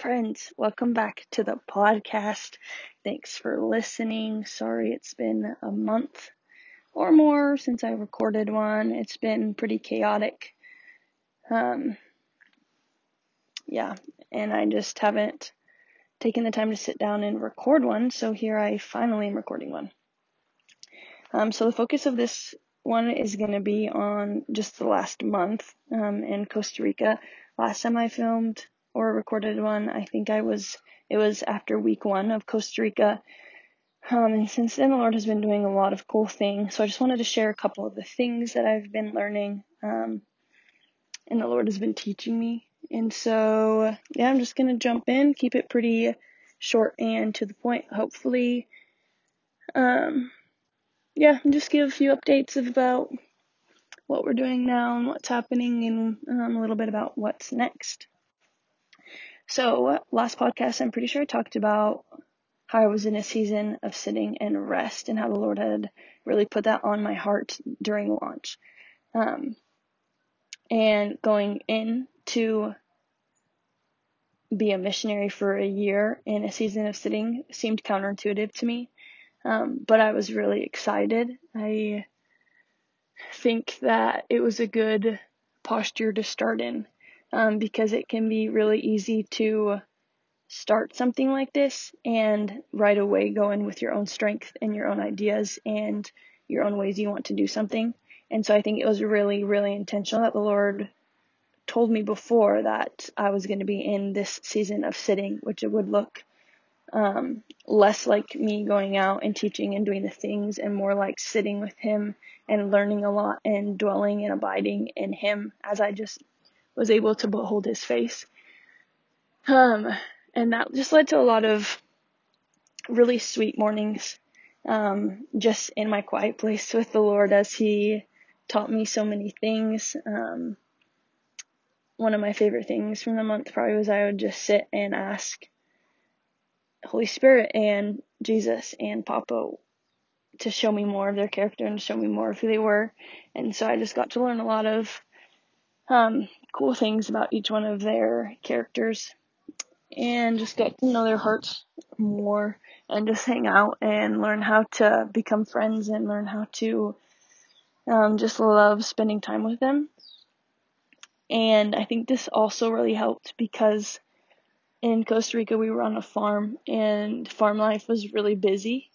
friends. Welcome back to the podcast. Thanks for listening. Sorry it's been a month or more since I recorded one. It's been pretty chaotic. Um, yeah, and I just haven't taken the time to sit down and record one, so here I finally am recording one. Um, so the focus of this one is going to be on just the last month um, in Costa Rica. Last time I filmed or recorded one, I think I was, it was after week one of Costa Rica. Um, and since then, the Lord has been doing a lot of cool things. So I just wanted to share a couple of the things that I've been learning, um, and the Lord has been teaching me. And so, yeah, I'm just to jump in, keep it pretty short and to the point, hopefully. Um, yeah, just give a few updates about what we're doing now and what's happening and um, a little bit about what's next. So, last podcast, I'm pretty sure I talked about how I was in a season of sitting and rest and how the Lord had really put that on my heart during launch. Um, and going in to be a missionary for a year in a season of sitting seemed counterintuitive to me. Um, but I was really excited. I think that it was a good posture to start in um, because it can be really easy to start something like this and right away go in with your own strength and your own ideas and your own ways you want to do something. And so I think it was really, really intentional that the Lord told me before that I was going to be in this season of sitting, which it would look um, less like me going out and teaching and doing the things and more like sitting with him and learning a lot and dwelling and abiding in him as I just was able to behold his face. Um, and that just led to a lot of really sweet mornings, um, just in my quiet place with the Lord as he taught me so many things. Um, one of my favorite things from the month probably was I would just sit and ask Holy Spirit and Jesus and Papa to show me more of their character and show me more of who they were. And so I just got to learn a lot of um, cool things about each one of their characters and just get to know their hearts more and just hang out and learn how to become friends and learn how to um, just love spending time with them. And I think this also really helped because in Costa Rica, we were on a farm, and farm life was really busy.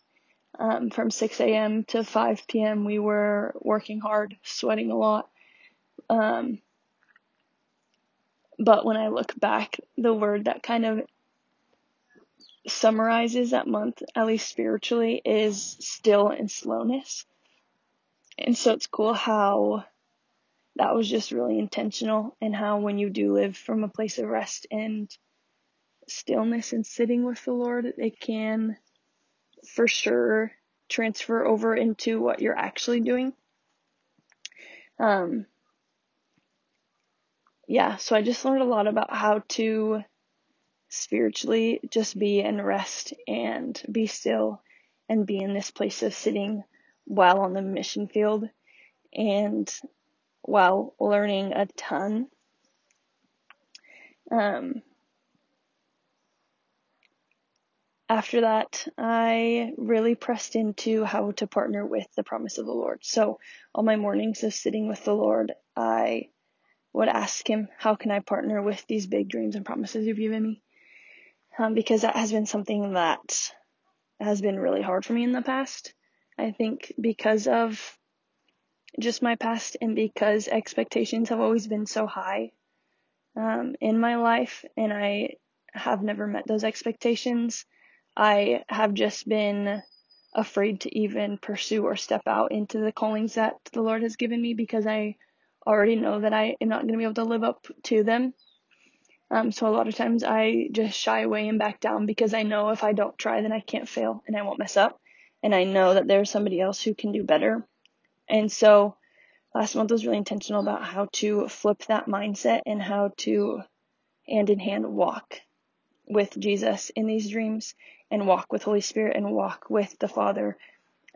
Um, from 6 a.m. to 5 p.m., we were working hard, sweating a lot. Um, but when I look back, the word that kind of summarizes that month, at least spiritually, is still and slowness. And so it's cool how that was just really intentional, and how when you do live from a place of rest and stillness and sitting with the Lord, it can for sure transfer over into what you're actually doing. Um, yeah, so I just learned a lot about how to spiritually just be and rest and be still and be in this place of sitting while on the mission field and while learning a ton. Um, after that, I really pressed into how to partner with the promise of the Lord. So, on my mornings of sitting with the Lord, I would ask Him, How can I partner with these big dreams and promises you've given me? Um, because that has been something that has been really hard for me in the past. I think because of just my past and because expectations have always been so high um, in my life, and I have never met those expectations I have just been afraid to even pursue or step out into the callings that the Lord has given me because I already know that I am not going to be able to live up to them. Um, so a lot of times I just shy away and back down because I know if I don't try, then I can't fail and I won't mess up. And I know that there's somebody else who can do better. And so last month was really intentional about how to flip that mindset and how to hand in hand walk with Jesus in these dreams and walk with Holy Spirit and walk with the Father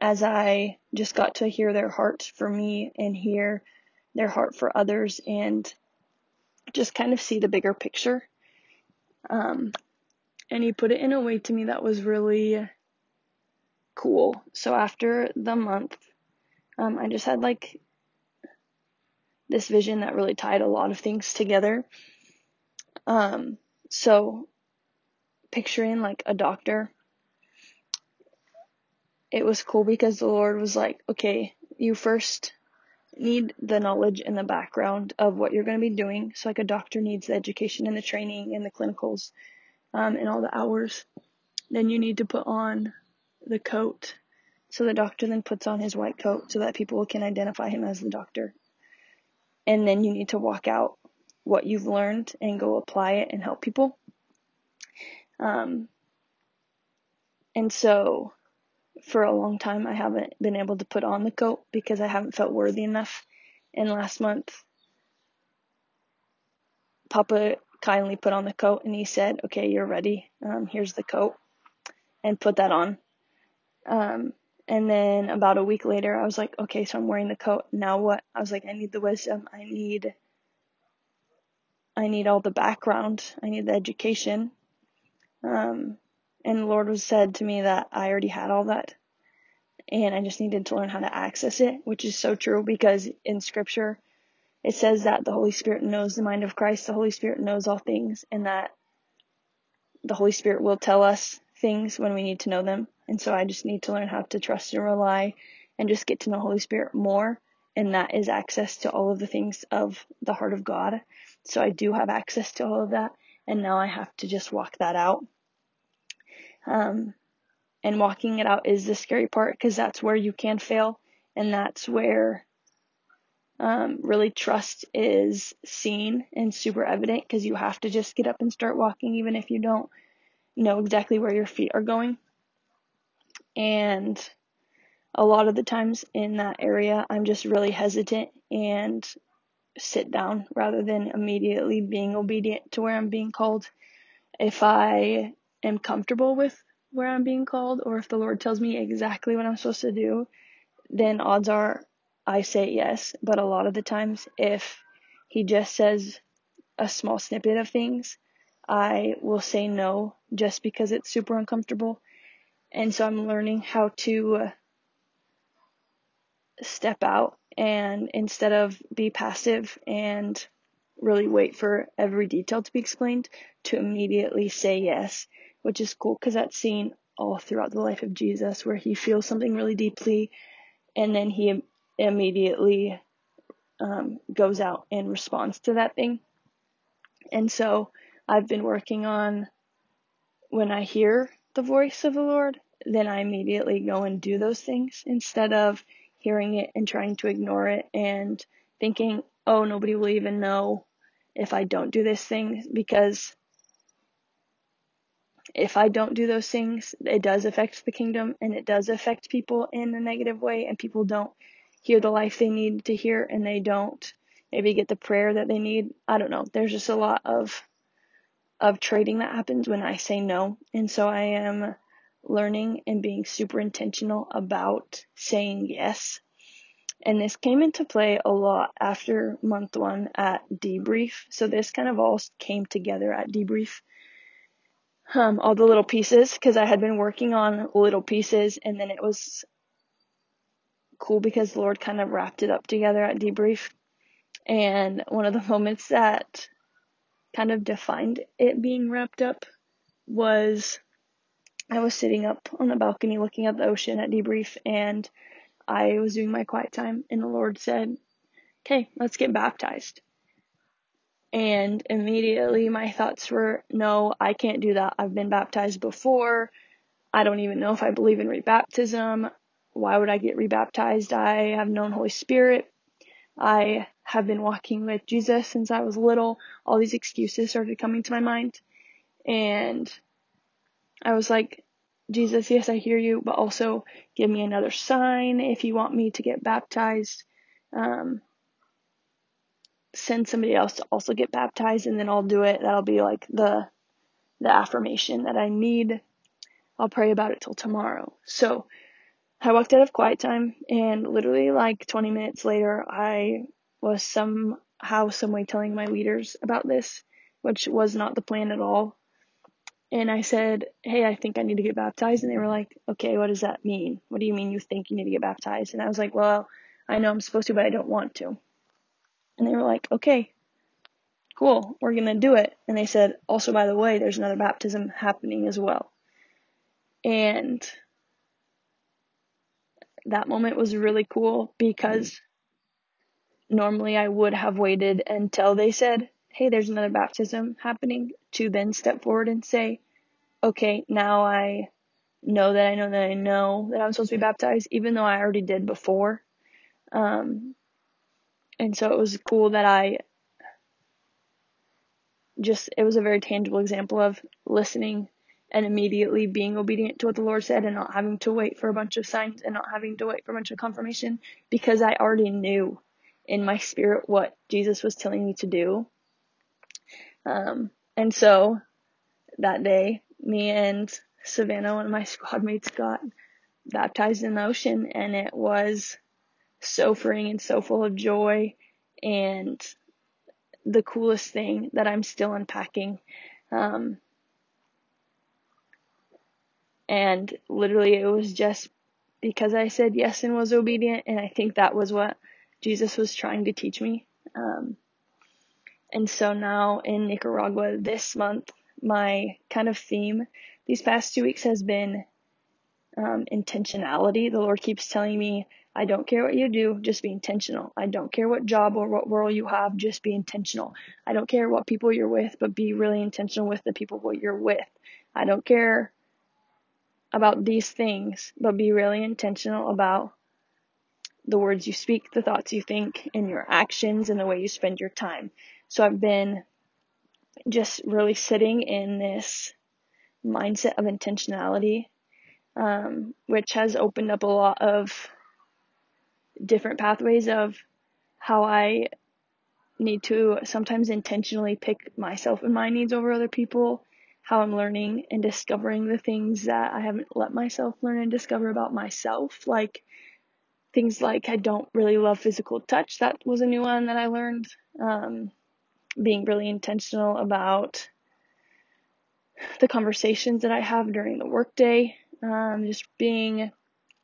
as I just got to hear their heart for me and hear their heart for others and just kind of see the bigger picture. Um, and he put it in a way to me that was really cool. So after the month, um, I just had like this vision that really tied a lot of things together. Um, so picturing like a doctor, it was cool because the Lord was like, okay, you first need the knowledge and the background of what you're going to be doing. So like a doctor needs the education and the training and the clinicals, um, and all the hours. Then you need to put on the coat. So the doctor then puts on his white coat so that people can identify him as the doctor. And then you need to walk out what you've learned and go apply it and help people. Um, and so for a long time, I haven't been able to put on the coat because I haven't felt worthy enough. And last month, Papa kindly put on the coat and he said, Okay, you're ready. Um, here's the coat. And put that on. Um, and then about a week later, I was like, Okay, so I'm wearing the coat. Now what? I was like, I need the wisdom. I need. I need all the background. I need the education. Um, and the Lord was said to me that I already had all that. And I just needed to learn how to access it, which is so true because in scripture, it says that the Holy Spirit knows the mind of Christ. The Holy Spirit knows all things and that the Holy Spirit will tell us things when we need to know them. And so I just need to learn how to trust and rely and just get to know the Holy Spirit more. And that is access to all of the things of the heart of God. So I do have access to all of that. And now I have to just walk that out. Um, and walking it out is the scary part because that's where you can fail. And that's where um, really trust is seen and super evident because you have to just get up and start walking even if you don't know exactly where your feet are going. And a lot of the times in that area, I'm just really hesitant and sit down rather than immediately being obedient to where I'm being called. If I am comfortable with where I'm being called or if the Lord tells me exactly what I'm supposed to do, then odds are I say yes. But a lot of the times, if He just says a small snippet of things, I will say no just because it's super uncomfortable. And so I'm learning how to step out and instead of be passive and really wait for every detail to be explained, to immediately say yes, which is cool because that's seen all throughout the life of Jesus where he feels something really deeply and then he immediately um, goes out and responds to that thing. And so I've been working on when I hear the voice of the Lord, then I immediately go and do those things instead of hearing it and trying to ignore it and thinking, oh, nobody will even know if I don't do this thing because if I don't do those things, it does affect the kingdom and it does affect people in a negative way, and people don't hear the life they need to hear and they don't maybe get the prayer that they need. I don't know. There's just a lot of of trading that happens when I say no. And so I am learning and being super intentional about saying yes. And this came into play a lot after month one at debrief. So this kind of all came together at debrief um, all the little pieces because I had been working on little pieces and then it was cool because the Lord kind of wrapped it up together at debrief. And one of the moments that kind of defined it being wrapped up was I was sitting up on the balcony looking at the ocean at debrief and I was doing my quiet time and the Lord said, Okay, let's get baptized. And immediately my thoughts were, no, I can't do that. I've been baptized before. I don't even know if I believe in rebaptism. Why would I get rebaptized? I have known Holy Spirit. I have been walking with Jesus since I was little. All these excuses started coming to my mind. And I was like, Jesus, yes, I hear you, but also give me another sign if you want me to get baptized. Um, send somebody else to also get baptized and then I'll do it. That'll be like the the affirmation that I need. I'll pray about it till tomorrow. So I walked out of quiet time and literally like 20 minutes later I was somehow some way telling my leaders about this, which was not the plan at all. And I said, Hey, I think I need to get baptized. And they were like, Okay, what does that mean? What do you mean you think you need to get baptized? And I was like, Well, I know I'm supposed to, but I don't want to. And they were like, Okay, cool, we're going to do it. And they said, Also, by the way, there's another baptism happening as well. And that moment was really cool because normally I would have waited until they said, Hey, there's another baptism happening to then step forward and say, Okay, now I know that I know that I know that I'm supposed to be baptized, even though I already did before. Um, and so it was cool that I just, it was a very tangible example of listening and immediately being obedient to what the Lord said and not having to wait for a bunch of signs and not having to wait for a bunch of confirmation because I already knew in my spirit what Jesus was telling me to do. Um, and so that day, me and Savannah, one of my squad mates, got baptized in the ocean and it was so freeing and so full of joy and the coolest thing that I'm still unpacking. Um, and literally it was just because I said yes and was obedient and I think that was what Jesus was trying to teach me. Um, and so now in Nicaragua this month, my kind of theme these past two weeks has been um, intentionality. The Lord keeps telling me, I don't care what you do, just be intentional. I don't care what job or what role you have, just be intentional. I don't care what people you're with, but be really intentional with the people what you're with. I don't care about these things, but be really intentional about the words you speak, the thoughts you think, and your actions and the way you spend your time. So I've been just really sitting in this mindset of intentionality um, which has opened up a lot of different pathways of how I need to sometimes intentionally pick myself and my needs over other people, how I'm learning and discovering the things that I haven't let myself learn and discover about myself, like things like I don't really love physical touch. That was a new one that I learned. Um, being really intentional about the conversations that I have during the workday, um, just being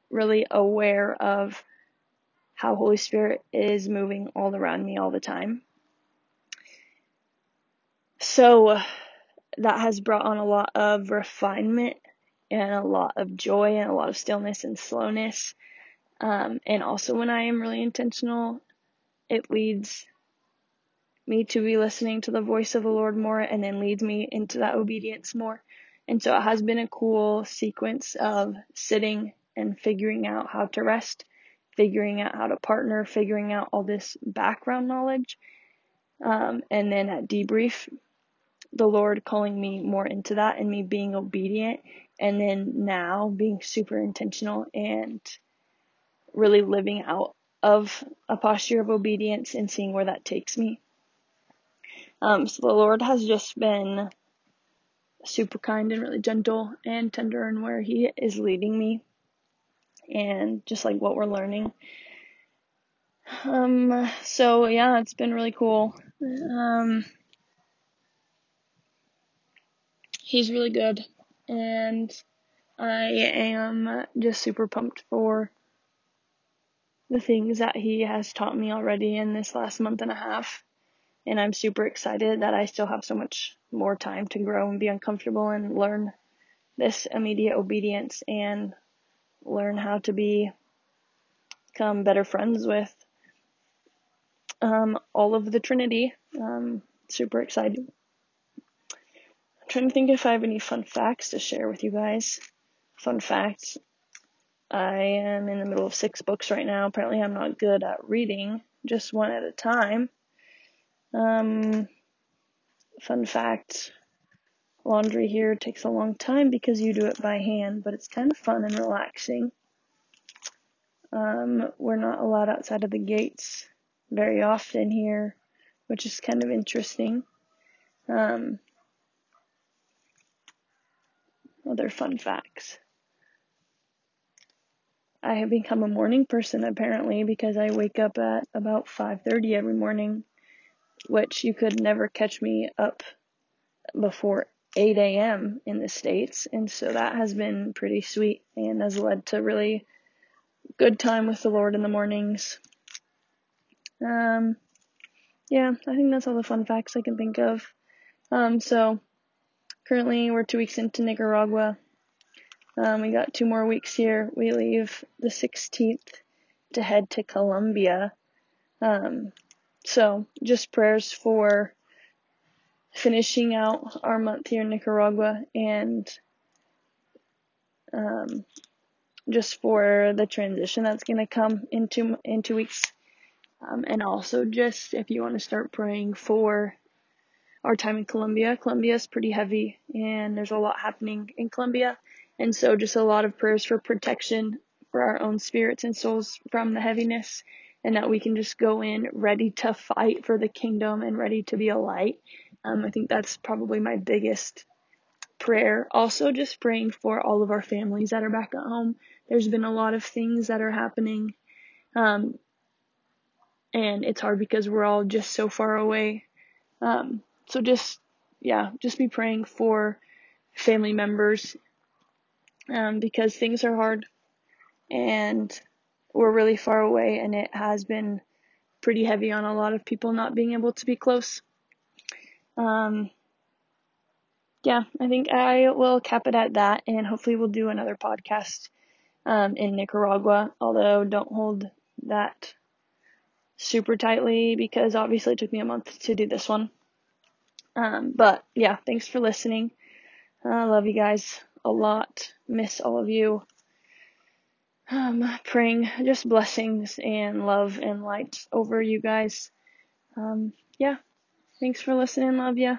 really aware of how Holy Spirit is moving all around me all the time. So that has brought on a lot of refinement and a lot of joy and a lot of stillness and slowness. Um, and also when I am really intentional, it leads me to be listening to the voice of the Lord more and then leads me into that obedience more. And so it has been a cool sequence of sitting and figuring out how to rest figuring out how to partner, figuring out all this background knowledge. Um, and then at debrief, the Lord calling me more into that and me being obedient. And then now being super intentional and really living out of a posture of obedience and seeing where that takes me. Um, so the Lord has just been super kind and really gentle and tender in where He is leading me and just like what we're learning. Um, so yeah, it's been really cool. Um, he's really good, and I am just super pumped for the things that he has taught me already in this last month and a half. And I'm super excited that I still have so much more time to grow and be uncomfortable and learn this immediate obedience and learn how to be become better friends with um, all of the Trinity. Um, super excited. I'm trying to think if I have any fun facts to share with you guys. Fun facts. I am in the middle of six books right now. Apparently, I'm not good at reading, just one at a time. Um, fun fact laundry here takes a long time because you do it by hand, but it's kind of fun and relaxing. Um, we're not allowed outside of the gates very often here, which is kind of interesting. Um, other fun facts. I have become a morning person apparently because I wake up at about 5:30 every morning, which you could never catch me up before 8 a.m. in the States. And so that has been pretty sweet and has led to really good time with the Lord in the mornings. Um, yeah, I think that's all the fun facts I can think of. Um, so currently we're two weeks into Nicaragua. Um, we got two more weeks here. We leave the 16th to head to Colombia. Um, so just prayers for finishing out our month here in Nicaragua and um, just for the transition that's going to come in two, in two weeks. Um, and also just if you want to start praying for our time in Colombia. Colombia is pretty heavy and there's a lot happening in Colombia. And so just a lot of prayers for protection for our own spirits and souls from the heaviness and that we can just go in ready to fight for the kingdom and ready to be a light. Um, I think that's probably my biggest prayer. Also just praying for all of our families that are back at home. There's been a lot of things that are happening. Um, and it's hard because we're all just so far away. Um, so just, yeah, just be praying for family members um, because things are hard and we're really far away and it has been pretty heavy on a lot of people not being able to be close. Um, yeah, I think I will cap it at that and hopefully we'll do another podcast um, in Nicaragua, although don't hold that super tightly because obviously it took me a month to do this one. Um, but yeah, thanks for listening. I love you guys a lot. Miss all of you. Um, praying just blessings and love and light over you guys. Um, yeah. Thanks for listening. Love ya.